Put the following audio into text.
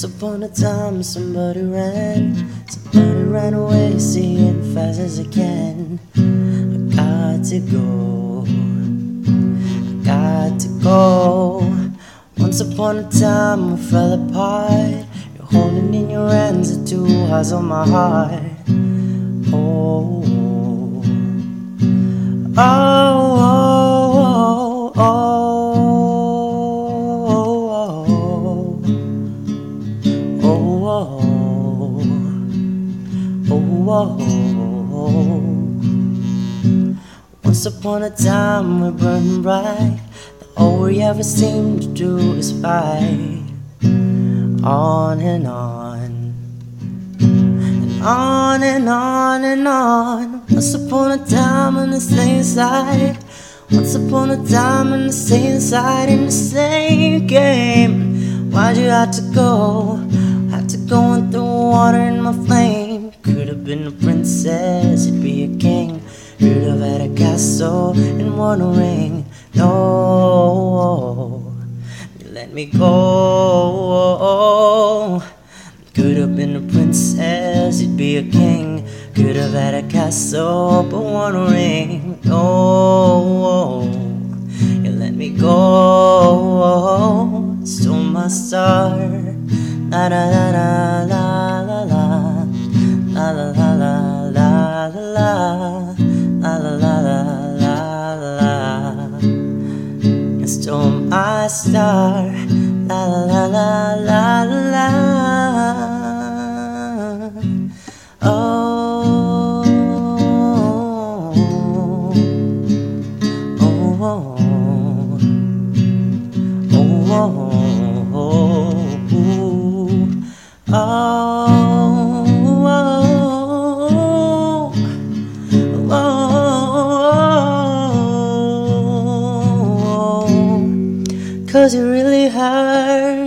Once upon a time, somebody ran, somebody ran away, see it fast as I can. I got to go, I got to go. Once upon a time, we fell apart. You're holding in your hands the two hearts on my heart. Oh, oh, oh, oh, oh, oh. Once upon a time, we burned bright. All we ever seem to do is fight on and on and on and on and on. Once upon a time on the same side. Once upon a time on the same side in the same game. Why'd you have to go? To go throw water in my flame. Could have been a princess, it'd be a king. Could have had a castle and worn a ring. No, you let me go. Could have been a princess, you'd be a king. Could have had a castle, but one ring. No, you let me go. Stole my star. La la la la la la la la la la la la la la la la la la and stole my star. La la la la la la. Cause it's really hard